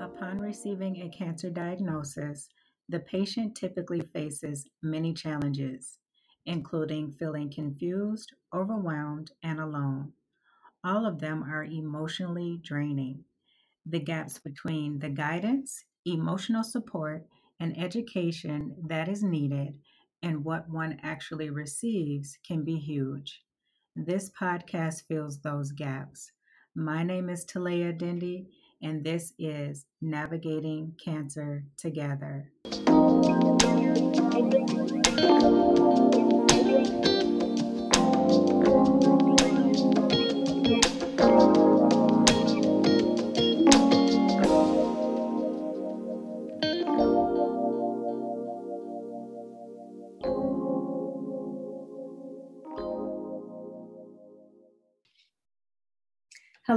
Upon receiving a cancer diagnosis, the patient typically faces many challenges, including feeling confused, overwhelmed, and alone. All of them are emotionally draining. The gaps between the guidance, emotional support, and education that is needed and what one actually receives can be huge. This podcast fills those gaps. My name is Talea Dindy, and this is Navigating Cancer Together.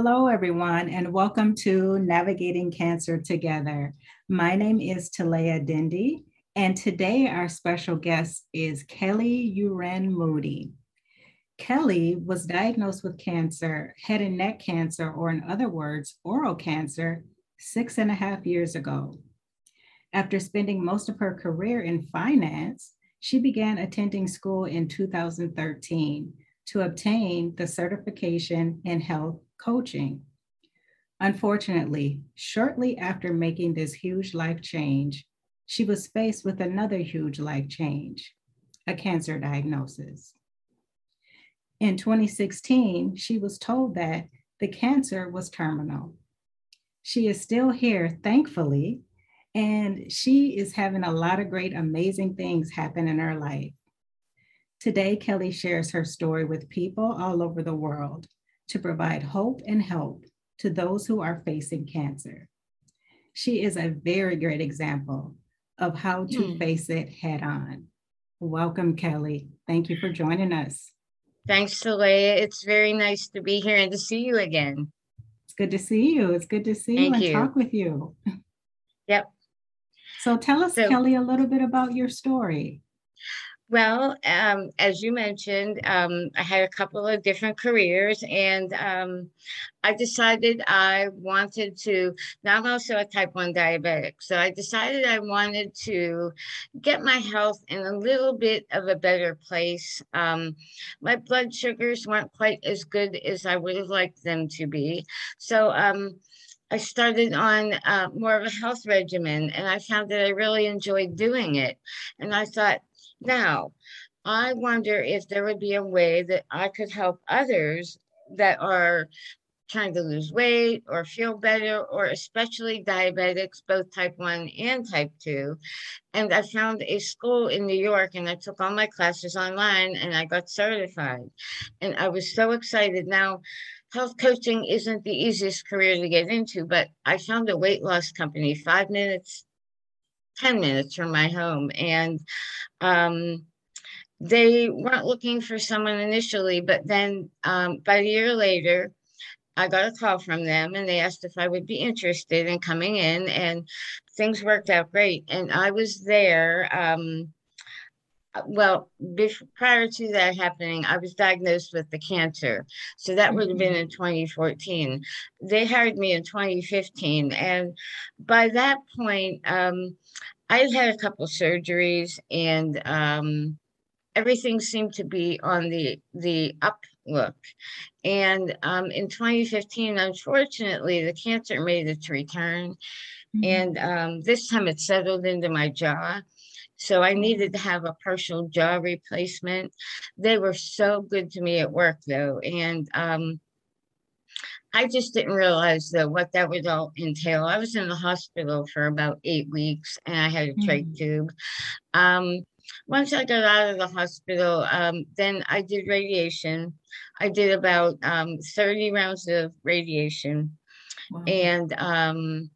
Hello, everyone, and welcome to Navigating Cancer Together. My name is Talea Dindy, and today our special guest is Kelly Uren Moody. Kelly was diagnosed with cancer, head and neck cancer, or in other words, oral cancer, six and a half years ago. After spending most of her career in finance, she began attending school in 2013 to obtain the certification in health coaching. Unfortunately, shortly after making this huge life change, she was faced with another huge life change a cancer diagnosis. In 2016, she was told that the cancer was terminal. She is still here, thankfully, and she is having a lot of great, amazing things happen in her life. Today, Kelly shares her story with people all over the world to provide hope and help to those who are facing cancer. She is a very great example of how to mm. face it head on. Welcome, Kelly. Thank you for joining us. Thanks, Talea. It's very nice to be here and to see you again. It's good to see you. It's good to see Thank you and you. talk with you. Yep. So tell us, so, Kelly, a little bit about your story. Well, um, as you mentioned, um, I had a couple of different careers, and um, I decided I wanted to. Now I'm also a type 1 diabetic, so I decided I wanted to get my health in a little bit of a better place. Um, my blood sugars weren't quite as good as I would have liked them to be. So, um, I started on uh, more of a health regimen and I found that I really enjoyed doing it. And I thought, now, I wonder if there would be a way that I could help others that are trying to lose weight or feel better, or especially diabetics, both type 1 and type 2. And I found a school in New York and I took all my classes online and I got certified. And I was so excited. Now, health coaching isn't the easiest career to get into, but I found a weight loss company five minutes 10 minutes from my home. And um, they weren't looking for someone initially, but then um, about a year later, I got a call from them and they asked if I would be interested in coming in, and things worked out great. And I was there. Um, well, before, prior to that happening, I was diagnosed with the cancer. So that would have been mm-hmm. in 2014. They hired me in 2015. And by that point, um, I had had a couple surgeries and um, everything seemed to be on the, the up look. And um, in 2015, unfortunately, the cancer made its return. Mm-hmm. And um, this time it settled into my jaw. So I needed to have a partial jaw replacement. They were so good to me at work though. And um, I just didn't realize though what that would all entail. I was in the hospital for about eight weeks and I had a trach mm-hmm. tube. Um, once I got out of the hospital, um, then I did radiation. I did about um, 30 rounds of radiation. Wow. And um,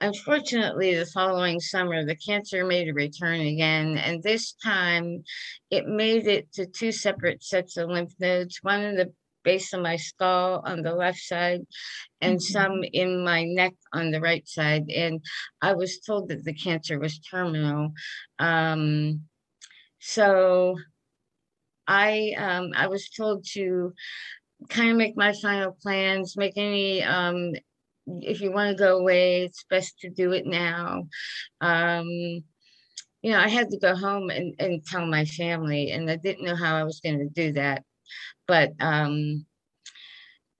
unfortunately, the following summer, the cancer made a return again, and this time it made it to two separate sets of lymph nodes, one in the base of my skull on the left side and mm-hmm. some in my neck on the right side. And I was told that the cancer was terminal. Um, so I um, I was told to kind of make my final plans, make any um, if you want to go away, it's best to do it now. Um, you know, I had to go home and, and tell my family, and I didn't know how I was going to do that. But um,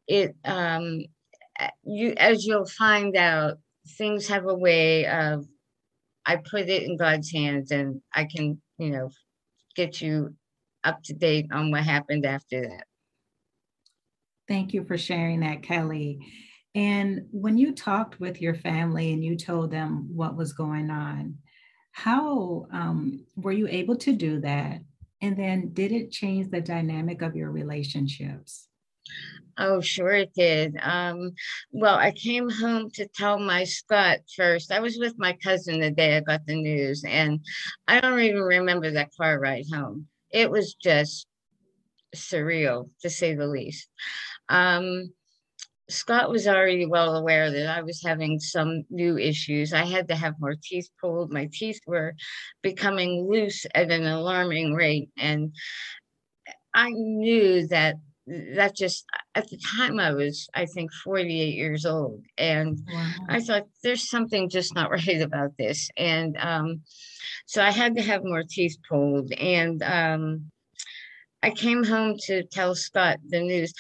it, um, you, as you'll find out, things have a way of, I put it in God's hands, and I can, you know, get you up to date on what happened after that. Thank you for sharing that, Kelly. And when you talked with your family and you told them what was going on, how um, were you able to do that? And then did it change the dynamic of your relationships? Oh, sure it did. Um, well, I came home to tell my Scott first. I was with my cousin the day I got the news, and I don't even remember that car ride home. It was just surreal, to say the least. Um, Scott was already well aware that I was having some new issues. I had to have more teeth pulled. My teeth were becoming loose at an alarming rate. And I knew that that just at the time I was, I think, 48 years old. And wow. I thought there's something just not right about this. And um, so I had to have more teeth pulled. And um, I came home to tell Scott the news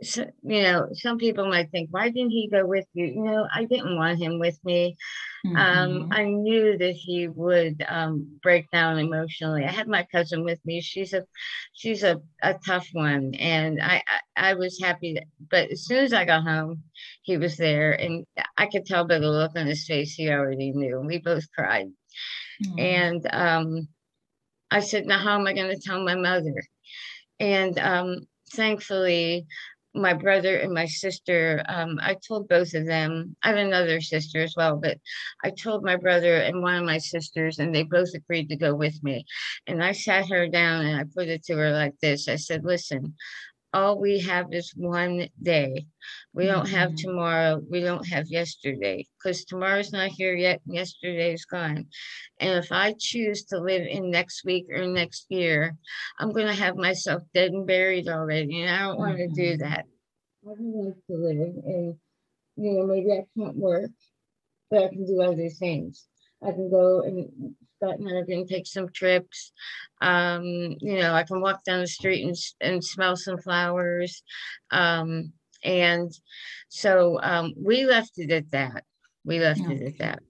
so, you know, some people might think, why didn't he go with you? You know, I didn't want him with me. Um, mm-hmm. Um, I knew that he would um, break down emotionally. I had my cousin with me. She's a, she's a, a tough one, and I, I, I was happy. That, but as soon as I got home, he was there, and I could tell by the look on his face he already knew. We both cried, mm-hmm. and um, I said, "Now how am I going to tell my mother?" And um, thankfully, my brother and my sister, um, I told both of them, I have another sister as well, but I told my brother and one of my sisters, and they both agreed to go with me. And I sat her down and I put it to her like this I said, Listen, all we have is one day. We don't mm-hmm. have tomorrow. We don't have yesterday because tomorrow's not here yet. Yesterday's gone. And if I choose to live in next week or next year, I'm going to have myself dead and buried already. And I don't want to do mm-hmm. that. I don't like to live. And, you know, maybe I can't work, but I can do other things. I can go and Scott and take some trips. Um, you know, I can walk down the street and, and smell some flowers. Um, and so um, we left it at that. We left okay. it at that.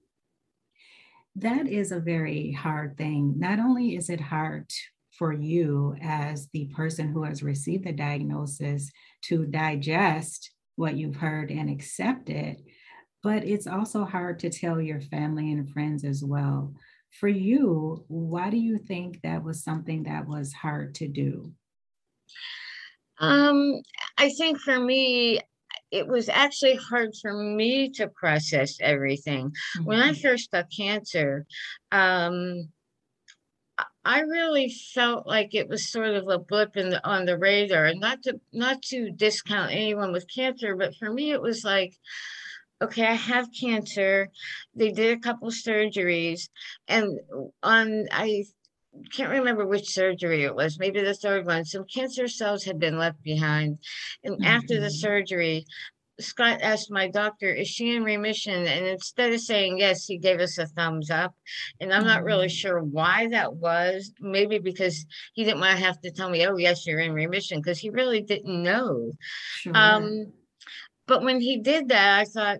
That is a very hard thing. Not only is it hard for you as the person who has received the diagnosis to digest what you've heard and accept it, but it's also hard to tell your family and friends as well. For you, why do you think that was something that was hard to do? Um, I think for me, it was actually hard for me to process everything. Mm-hmm. When I mm-hmm. first got cancer, um, I really felt like it was sort of a blip in the, on the radar. Not to not to discount anyone with cancer, but for me, it was like okay, I have cancer. They did a couple surgeries, and on I can't remember which surgery it was, maybe the third one, some cancer cells had been left behind. And mm-hmm. after the mm-hmm. surgery, Scott asked my doctor, is she in remission? And instead of saying yes, he gave us a thumbs up. And I'm not really mm-hmm. sure why that was. Maybe because he didn't want to have to tell me, oh, yes, you're in remission, because he really didn't know. Sure. Um, but when he did that, I thought,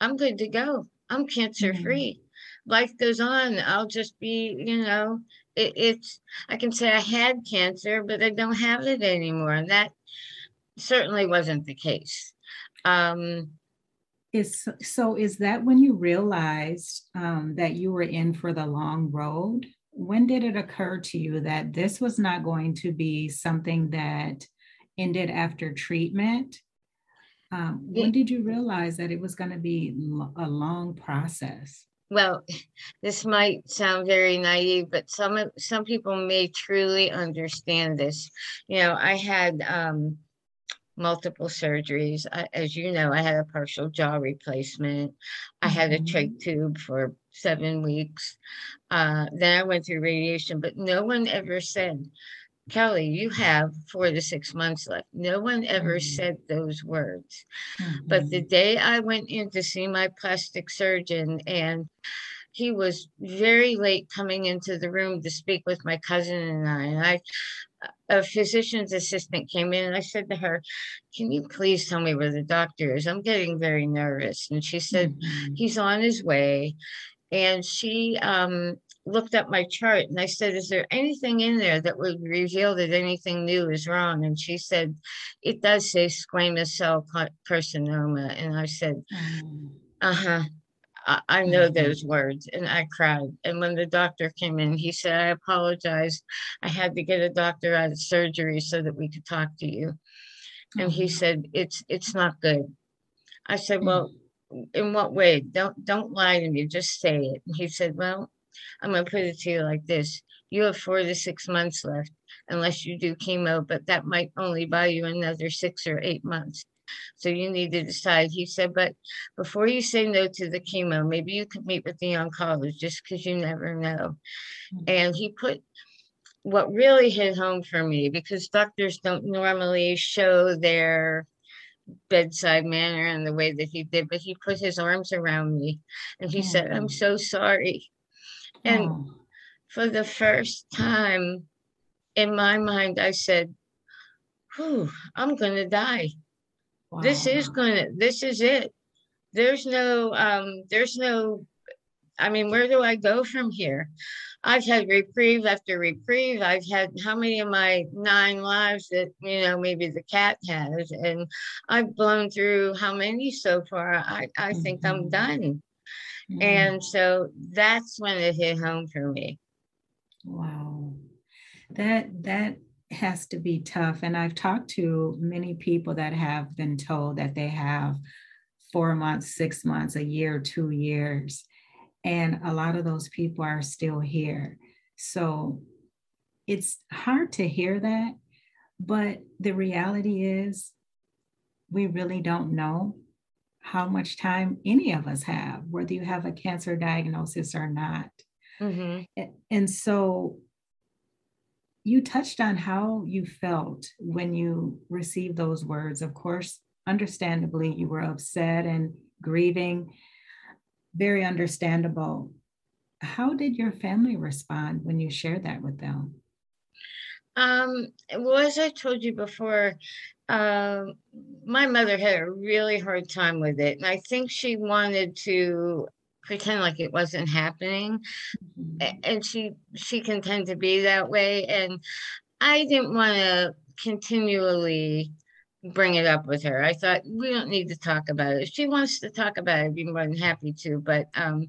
I'm good to go. I'm cancer free. Mm-hmm. Life goes on. I'll just be, you know, it, it's, I can say I had cancer, but I don't have it anymore. And that certainly wasn't the case. Um, is so is that when you realized um, that you were in for the long road when did it occur to you that this was not going to be something that ended after treatment Um, when did you realize that it was going to be a long process? Well, this might sound very naive, but some some people may truly understand this. You know, I had um, multiple surgeries. I, as you know, I had a partial jaw replacement. I had a mm-hmm. trach tube for seven weeks. Uh, then I went through radiation, but no one ever said, Kelly, you have four to six months left. No one ever mm-hmm. said those words. Mm-hmm. But the mm-hmm. day I went in to see my plastic surgeon, and he was very late coming into the room to speak with my cousin and I, and I a physician's assistant came in and I said to her, Can you please tell me where the doctor is? I'm getting very nervous. And she said, mm-hmm. He's on his way. And she um, looked up my chart and I said, Is there anything in there that would reveal that anything new is wrong? And she said, It does say squamous cell carcinoma. And I said, mm. Uh huh. I, I know mm-hmm. those words. And I cried. And when the doctor came in, he said, I apologize. I had to get a doctor out of surgery so that we could talk to you. And he mm-hmm. said, It's it's not good. I said, Well, mm. in what way? Don't don't lie to me, just say it. And he said, Well, I'm going to put it to you like this you have four to six months left unless you do chemo, but that might only buy you another six or eight months. So you need to decide. He said, but before you say no to the chemo, maybe you could meet with the oncologist because you never know. Mm-hmm. And he put what really hit home for me because doctors don't normally show their bedside manner and the way that he did, but he put his arms around me and he said, I'm so sorry. And oh. for the first time in my mind, I said, Whew, I'm going to die. Wow. This is going to, this is it. There's no, um, there's no, I mean, where do I go from here? I've had reprieve after reprieve. I've had how many of my nine lives that, you know, maybe the cat has. And I've blown through how many so far? I, I mm-hmm. think I'm mm-hmm. done. Mm. And so that's when it hit home for me. Wow. That that has to be tough. And I've talked to many people that have been told that they have four months, six months, a year, two years. And a lot of those people are still here. So it's hard to hear that. But the reality is, we really don't know how much time any of us have, whether you have a cancer diagnosis or not. Mm-hmm. And so you touched on how you felt when you received those words. Of course, understandably, you were upset and grieving, very understandable. How did your family respond when you shared that with them? Um, well, as I told you before, um, my mother had a really hard time with it. And I think she wanted to pretend like it wasn't happening. Mm-hmm. And she she can tend to be that way. And I didn't want to continually bring it up with her. I thought we don't need to talk about it. If she wants to talk about it, I'd be more than happy to. But um,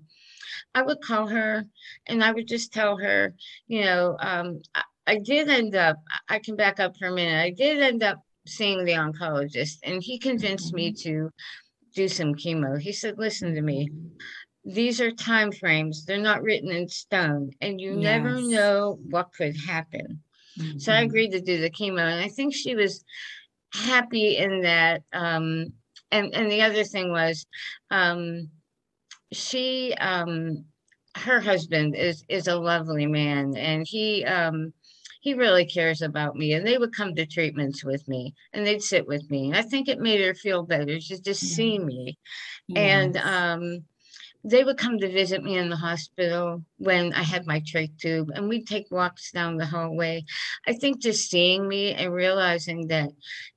I would call her and I would just tell her, you know, um, I, did end up, I can back up for a minute. I did end up seeing the oncologist and he convinced me mm-hmm. to do some chemo. He said, listen to me. These are time frames. They're not written in stone and you yes. never know what could happen. Mm-hmm. So I mm-hmm. agreed to do the chemo and I think she was happy in that um and and the other thing was um she um her husband is is a lovely man and he um he really cares about me. And they would come to treatments with me and they'd sit with me. I think it made her feel better to just see me. Yes. And um, they would come to visit me in the hospital when I had my trach tube, and we'd take walks down the hallway. I think just seeing me and realizing that,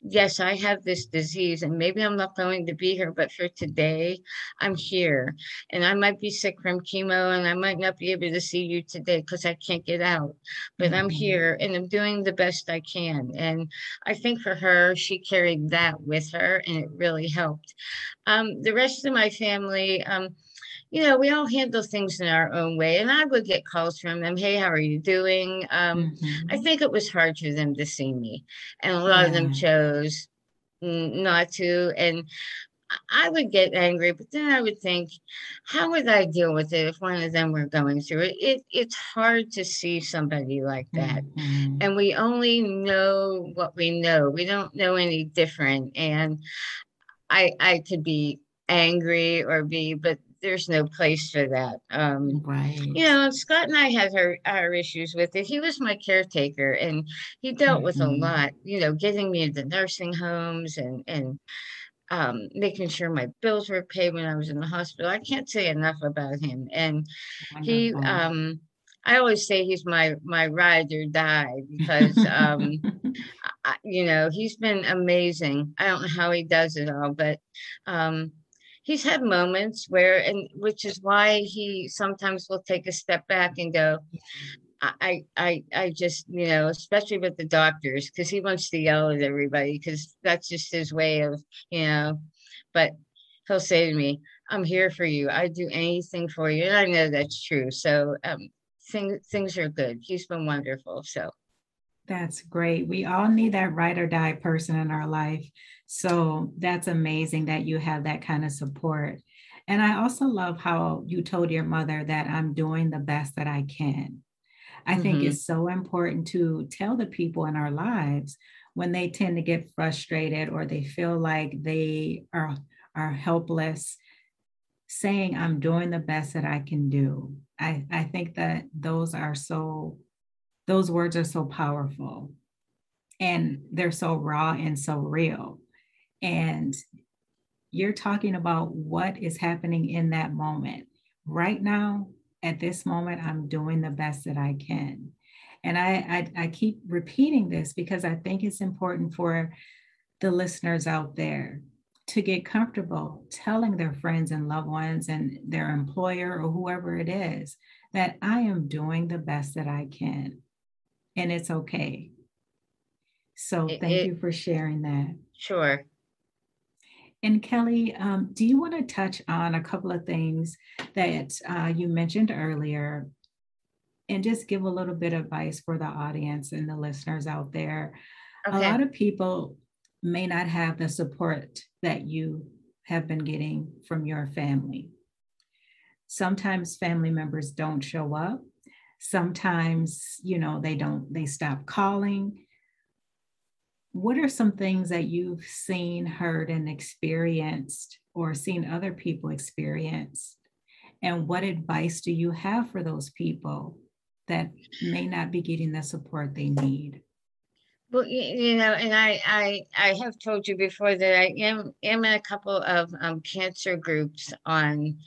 yes, I have this disease, and maybe I'm not going to be here, but for today, I'm here. And I might be sick from chemo, and I might not be able to see you today because I can't get out, but mm-hmm. I'm here and I'm doing the best I can. And I think for her, she carried that with her, and it really helped. Um, the rest of my family, um, you know, we all handle things in our own way. And I would get calls from them, hey, how are you doing? Um, mm-hmm. I think it was hard for them to see me. And a lot yeah. of them chose not to. And I would get angry, but then I would think, how would I deal with it if one of them were going through it? it it's hard to see somebody like that. Mm-hmm. And we only know what we know. We don't know any different. And I I could be angry or be, but there's no place for that. Um, right. You know, Scott and I had our, our issues with it. He was my caretaker and he dealt mm-hmm. with a mm-hmm. lot, you know, getting me into nursing homes and, and, um, making sure my bills were paid when I was in the hospital. I can't say enough about him. And he, um, I always say he's my my ride or die because um, I, you know he's been amazing. I don't know how he does it all, but um, he's had moments where, and which is why he sometimes will take a step back and go. I, I, I just, you know, especially with the doctors, because he wants to yell at everybody, because that's just his way of, you know. But he'll say to me, "I'm here for you. I do anything for you," and I know that's true. So, um, things things are good. He's been wonderful. So. That's great. We all need that ride or die person in our life so that's amazing that you have that kind of support. And I also love how you told your mother that I'm doing the best that I can. I mm-hmm. think it's so important to tell the people in our lives when they tend to get frustrated or they feel like they are, are helpless, saying, I'm doing the best that I can do. I, I think that those are so, those words are so powerful and they're so raw and so real. And you're talking about what is happening in that moment. Right now, at this moment, I'm doing the best that I can. And I, I, I keep repeating this because I think it's important for the listeners out there to get comfortable telling their friends and loved ones and their employer or whoever it is that I am doing the best that I can. And it's okay. So thank it, you for sharing that. Sure. And Kelly, um, do you want to touch on a couple of things that uh, you mentioned earlier and just give a little bit of advice for the audience and the listeners out there? Okay. A lot of people may not have the support that you have been getting from your family. Sometimes family members don't show up. Sometimes, you know, they don't, they stop calling what are some things that you've seen, heard, and experienced, or seen other people experience? And what advice do you have for those people that may not be getting the support they need? Well, you know, and I, I, I have told you before that I am am in a couple of um, cancer groups on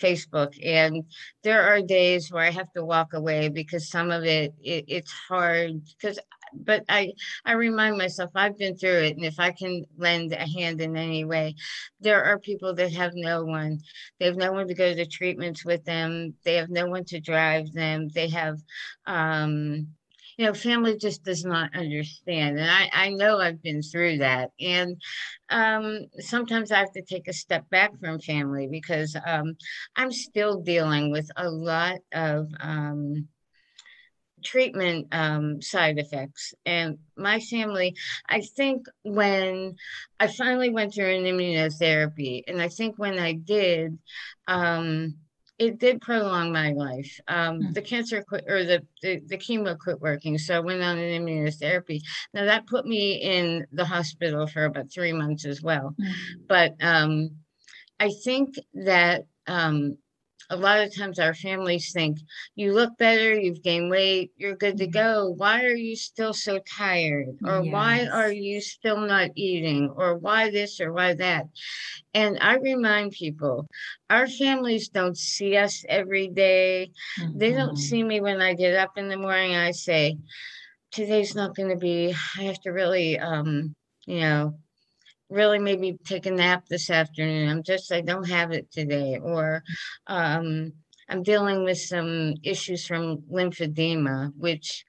Facebook, and there are days where I have to walk away because some of it, it it's hard because but I I remind myself I've been through it, and if I can lend a hand in any way, there are people that have no one. They have no one to go to treatments with them. They have no one to drive them. They have. Um, you know, family just does not understand. And I, I know I've been through that. And um, sometimes I have to take a step back from family because um, I'm still dealing with a lot of um, treatment um, side effects. And my family, I think when I finally went through an immunotherapy, and I think when I did, um, it did prolong my life. Um, mm. The cancer quit, or the, the, the chemo quit working, so I went on an immunotherapy. Now that put me in the hospital for about three months as well. Mm. But um, I think that um, a lot of times our families think you look better, you've gained weight, you're good to mm-hmm. go. Why are you still so tired? Or yes. why are you still not eating? Or why this or why that? And I remind people our families don't see us every day. Mm-hmm. They don't mm-hmm. see me when I get up in the morning. I say, today's not going to be, I have to really, um, you know, really maybe take a nap this afternoon. I'm just, I don't have it today. Or um, I'm dealing with some issues from lymphedema, which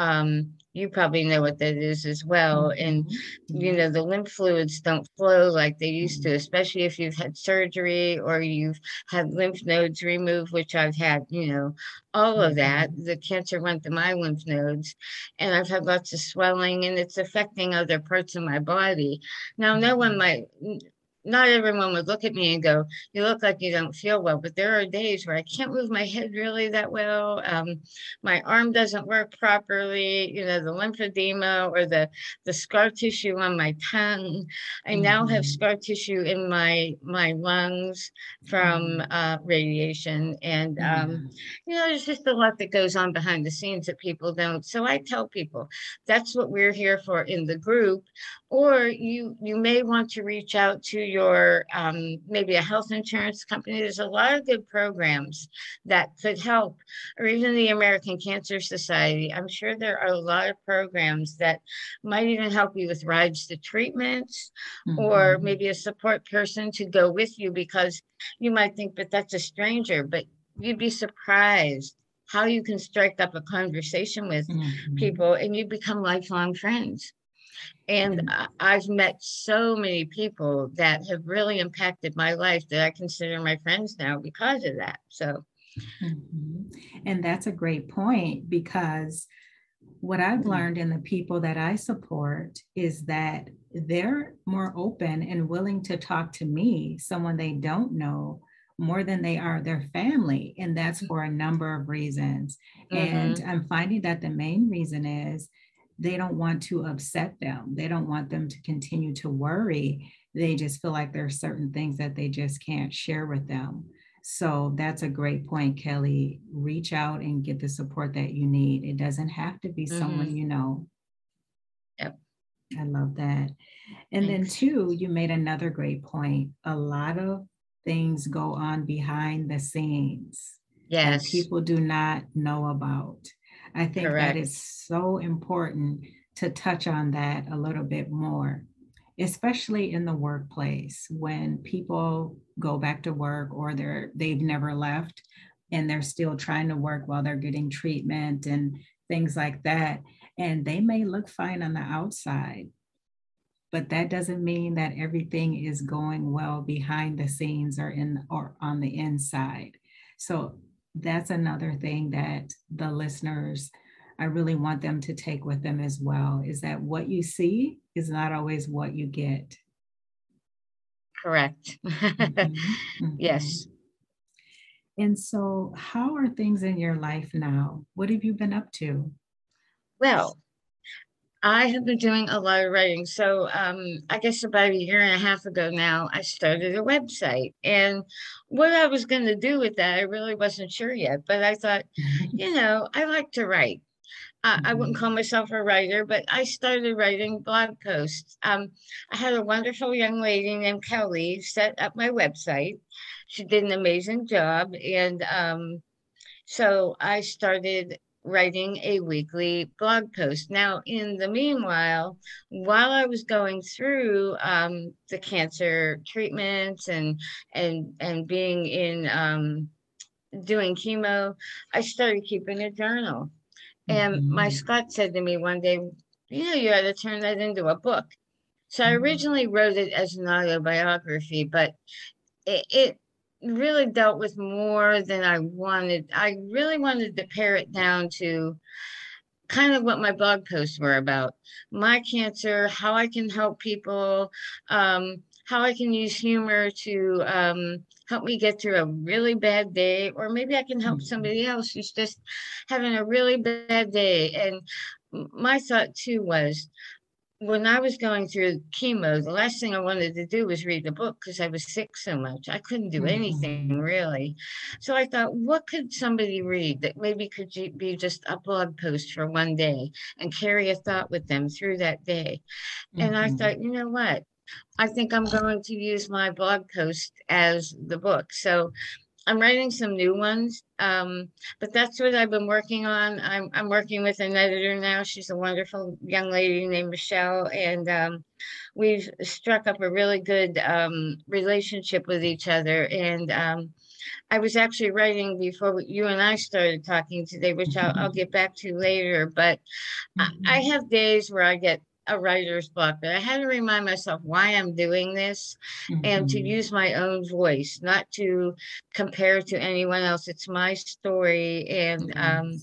Um, you probably know what that is as well. And, mm-hmm. you know, the lymph fluids don't flow like they used to, mm-hmm. especially if you've had surgery or you've had lymph nodes removed, which I've had, you know, all of that. Mm-hmm. The cancer went to my lymph nodes, and I've had lots of swelling, and it's affecting other parts of my body. Now, no one might not everyone would look at me and go, "You look like you don't feel well." But there are days where I can't move my head really that well. Um, my arm doesn't work properly. You know, the lymphedema or the the scar tissue on my tongue. I mm-hmm. now have mm-hmm. scar tissue in my my lungs from mm-hmm. uh, radiation, and um, mm-hmm. you know, there's just a lot that goes on behind the scenes that people don't. So I tell people that's what we're here for in the group or you you may want to reach out to your um, maybe a health insurance company there's a lot of good programs that could help or even the american cancer society i'm sure there are a lot of programs that might even help you with rides to treatments mm-hmm. or maybe a support person to go with you because you might think but that's a stranger but you'd be surprised how you can strike up a conversation with mm-hmm. people and you become lifelong friends and mm-hmm. I've met so many people that have really impacted my life that I consider my friends now because of that. So, mm-hmm. and that's a great point because what I've mm-hmm. learned in the people that I support is that they're more open and willing to talk to me, someone they don't know, more than they are their family. And that's for a number of reasons. Mm-hmm. And I'm finding that the main reason is they don't want to upset them. They don't want them to continue to worry. They just feel like there are certain things that they just can't share with them. So that's a great point, Kelly. Reach out and get the support that you need. It doesn't have to be mm-hmm. someone you know. Yep. I love that. And Thanks. then, two, you made another great point. A lot of things go on behind the scenes. Yes. people do not know about. I think Correct. that is so important to touch on that a little bit more, especially in the workplace when people go back to work or they're they've never left and they're still trying to work while they're getting treatment and things like that. And they may look fine on the outside, but that doesn't mean that everything is going well behind the scenes or in or on the inside. So that's another thing that the listeners I really want them to take with them as well is that what you see is not always what you get. Correct. mm-hmm. Yes. And so, how are things in your life now? What have you been up to? Well, I have been doing a lot of writing. So, um, I guess about a year and a half ago now, I started a website. And what I was going to do with that, I really wasn't sure yet. But I thought, you know, I like to write. Uh, I wouldn't mm-hmm. call myself a writer, but I started writing blog posts. Um, I had a wonderful young lady named Kelly set up my website. She did an amazing job. And um, so I started writing a weekly blog post. Now, in the meanwhile, while I was going through um, the cancer treatments and and and being in um, doing chemo, I started keeping a journal. And mm-hmm. my Scott said to me one day, "You know, you ought to turn that into a book." So I mm-hmm. originally wrote it as an autobiography, but it, it really dealt with more than I wanted. I really wanted to pare it down to kind of what my blog posts were about my cancer, how I can help people, um, how I can use humor to um, help me get through a really bad day, or maybe I can help mm-hmm. somebody else who's just having a really bad day. And my thought too was when I was going through chemo, the last thing I wanted to do was read the book because I was sick so much. I couldn't do anything mm-hmm. really. So I thought, what could somebody read that maybe could be just a blog post for one day and carry a thought with them through that day? Mm-hmm. And I mm-hmm. thought, you know what? I think I'm going to use my blog post as the book. So I'm writing some new ones, um, but that's what I've been working on. I'm, I'm working with an editor now. She's a wonderful young lady named Michelle, and um, we've struck up a really good um, relationship with each other. And um, I was actually writing before you and I started talking today, which I'll, I'll get back to later. But mm-hmm. I, I have days where I get a writer's block, but I had to remind myself why I'm doing this mm-hmm. and to mm-hmm. use my own voice, not to compare to anyone else. It's my story. And um,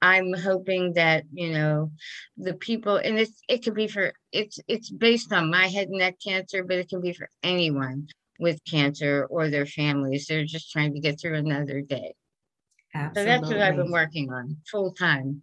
I'm hoping that, you know, the people and it's it could be for it's it's based on my head and neck cancer, but it can be for anyone with cancer or their families. They're just trying to get through another day. Absolutely. So that's what I've been working on full time.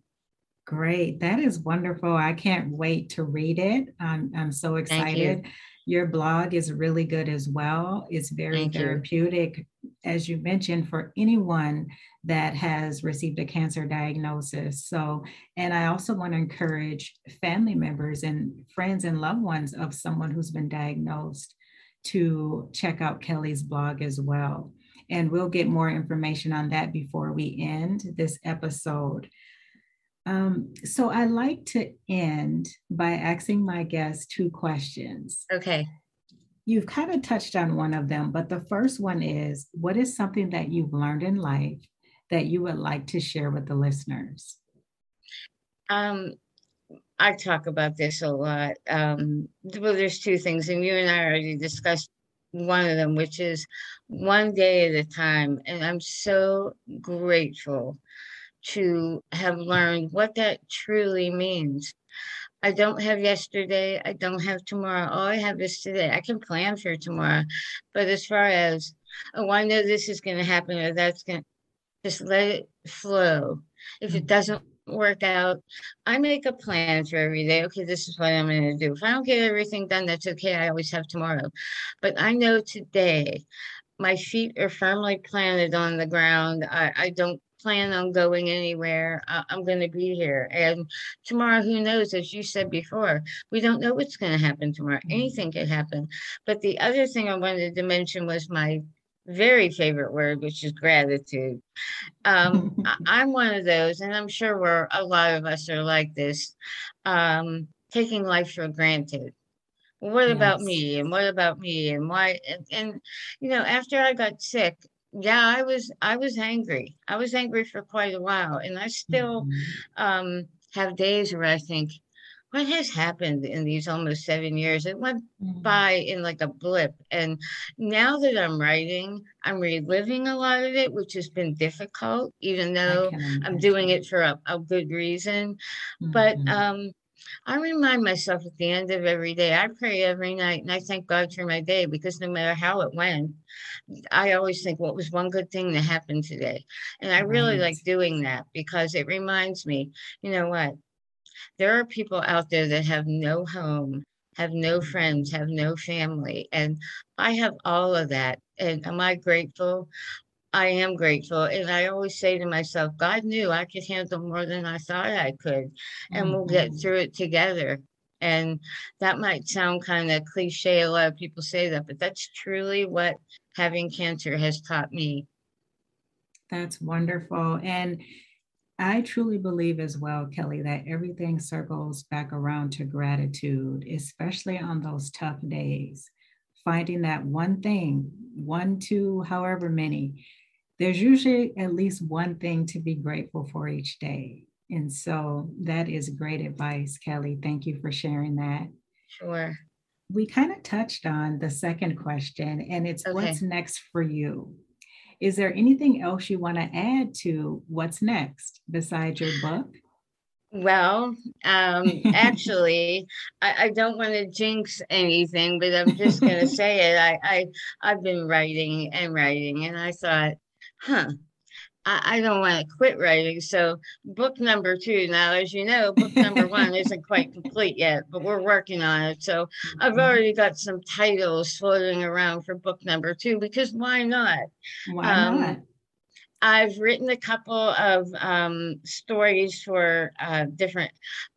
Great. That is wonderful. I can't wait to read it. I'm, I'm so excited. You. Your blog is really good as well. It's very Thank therapeutic, you. as you mentioned, for anyone that has received a cancer diagnosis. So, and I also want to encourage family members and friends and loved ones of someone who's been diagnosed to check out Kelly's blog as well. And we'll get more information on that before we end this episode. Um, so I like to end by asking my guests two questions. Okay. You've kind of touched on one of them, but the first one is what is something that you've learned in life that you would like to share with the listeners? Um, I talk about this a lot. Um, well, there's two things, and you and I already discussed one of them, which is one day at a time. And I'm so grateful to have learned what that truly means. I don't have yesterday. I don't have tomorrow. All I have is today. I can plan for tomorrow. But as far as, oh, I know this is going to happen or that's going to, just let it flow. If it mm-hmm. doesn't work out, I make a plan for every day. Okay, this is what I'm going to do. If I don't get everything done, that's okay. I always have tomorrow. But I know today my feet are firmly planted on the ground. I, I don't plan on going anywhere. I, I'm going to be here. And tomorrow, who knows? As you said before, we don't know what's going to happen tomorrow. Mm-hmm. Anything could happen. But the other thing I wanted to mention was my very favorite word, which is gratitude. Um, I'm one of those, and I'm sure we're a lot of us are like this, um, taking life for granted. what yes. about me? And what about me? And why? And, and you know, after I got sick, yeah i was i was angry i was angry for quite a while and i still mm-hmm. um have days where i think what has happened in these almost seven years it went mm-hmm. by in like a blip and now that i'm writing i'm reliving a lot of it which has been difficult even though i'm doing it for a, a good reason mm-hmm. but um I remind myself at the end of every day, I pray every night and I thank God for my day because no matter how it went, I always think what was one good thing that happened today. And I really right. like doing that because it reminds me, you know what? There are people out there that have no home, have no friends, have no family. And I have all of that. And am I grateful? I am grateful. And I always say to myself, God knew I could handle more than I thought I could. And mm-hmm. we'll get mm-hmm. through it together. And that might sound kind of cliche. A lot of people say that, but that's truly what having cancer has taught me. That's wonderful. And I truly believe as well, Kelly, that everything circles back around to gratitude, especially on those tough days. Finding that one thing, one, two, however many, there's usually at least one thing to be grateful for each day. And so that is great advice, Kelly. Thank you for sharing that. Sure. We kind of touched on the second question, and it's okay. what's next for you? Is there anything else you want to add to what's next besides your book? Well, um, actually, I, I, don't want to jinx anything, but I'm just going to say it. I, I I've been writing and writing, and I thought huh, I, I don't want to quit writing. So, book number two. Now, as you know, book number one isn't quite complete yet, but we're working on it. So, I've mm-hmm. already got some titles floating around for book number two because why not? Why um, not? I've written a couple of um, stories for uh, different.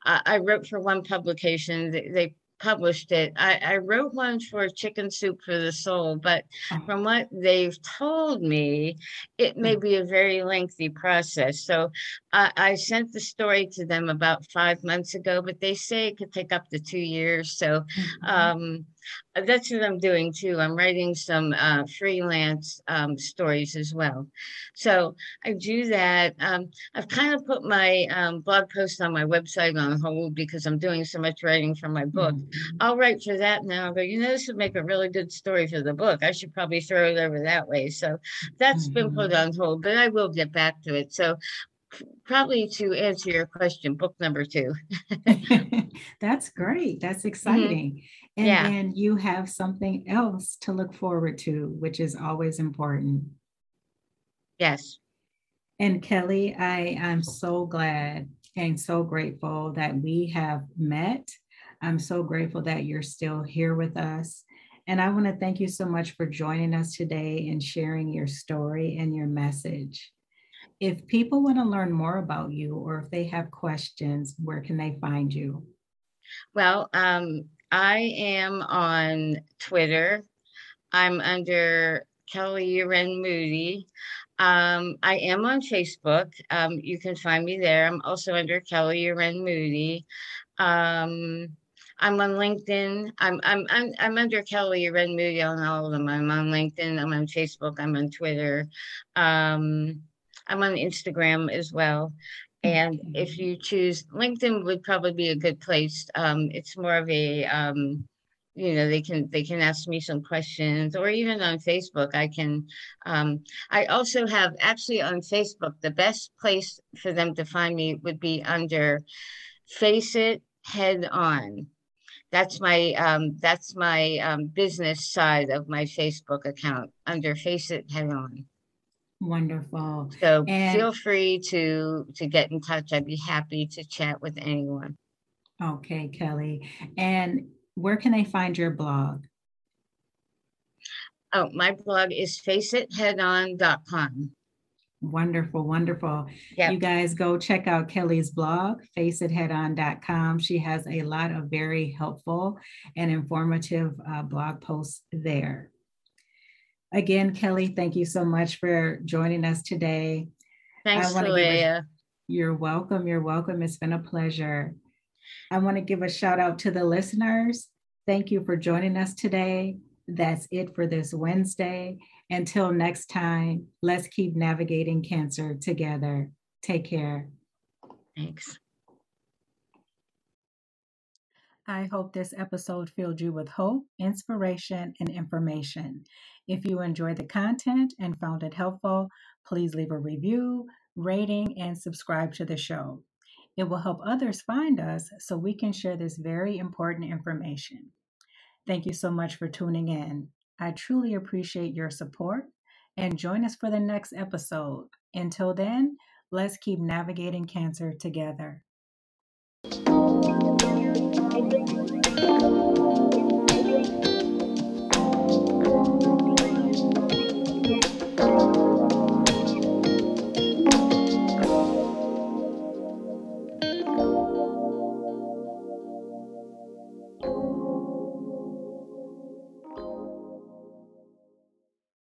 Uh, I wrote for one publication. They, they published it. I, I, wrote one for Chicken Soup for the Soul, but oh. from what they've told me, it may mm. be a very lengthy process. So I, I, sent the story to them about five months ago, but they say it could take up to two years. So mm-hmm. um, that's what I'm doing too. I'm writing some uh, freelance um, stories as well. So I do that. Um, I've kind of put my um, blog post on my website on hold because I'm doing so much writing for my book. Mm-hmm. I'll write for that now, but you know, this would make a really good story for the book. I should probably throw it over that way. So that's mm-hmm. been put mm-hmm. on hold, but I will get back to it. So probably to answer your question, book number two. That's great. That's mm-hmm. exciting. Mm-hmm. And yeah. then you have something else to look forward to, which is always important. Yes. And Kelly, I am so glad and so grateful that we have met. I'm so grateful that you're still here with us. And I want to thank you so much for joining us today and sharing your story and your message. If people want to learn more about you or if they have questions, where can they find you? Well, um, I am on Twitter. I'm under Kelly Uren Moody. Um, I am on Facebook. Um, you can find me there. I'm also under Kelly Uren Moody. Um, I'm on LinkedIn. I'm I'm I'm I'm under Kelly Uren Moody on all of them. I'm on LinkedIn. I'm on Facebook. I'm on Twitter. Um, I'm on Instagram as well. And if you choose LinkedIn, would probably be a good place. Um, it's more of a, um, you know, they can they can ask me some questions, or even on Facebook, I can. Um, I also have actually on Facebook the best place for them to find me would be under Face It Head On. That's my um, that's my um, business side of my Facebook account under Face It Head On. Wonderful. So and, feel free to to get in touch. I'd be happy to chat with anyone. Okay, Kelly. And where can I find your blog? Oh, my blog is faceitheadon.com. Wonderful, wonderful. Yep. You guys go check out Kelly's blog, faceitheadon.com. She has a lot of very helpful and informative uh, blog posts there. Again, Kelly, thank you so much for joining us today. Thanks, Leah. You're welcome. You're welcome. It's been a pleasure. I want to give a shout out to the listeners. Thank you for joining us today. That's it for this Wednesday. Until next time, let's keep navigating cancer together. Take care. Thanks. I hope this episode filled you with hope, inspiration, and information. If you enjoyed the content and found it helpful, please leave a review, rating, and subscribe to the show. It will help others find us so we can share this very important information. Thank you so much for tuning in. I truly appreciate your support and join us for the next episode. Until then, let's keep navigating cancer together. Thank you.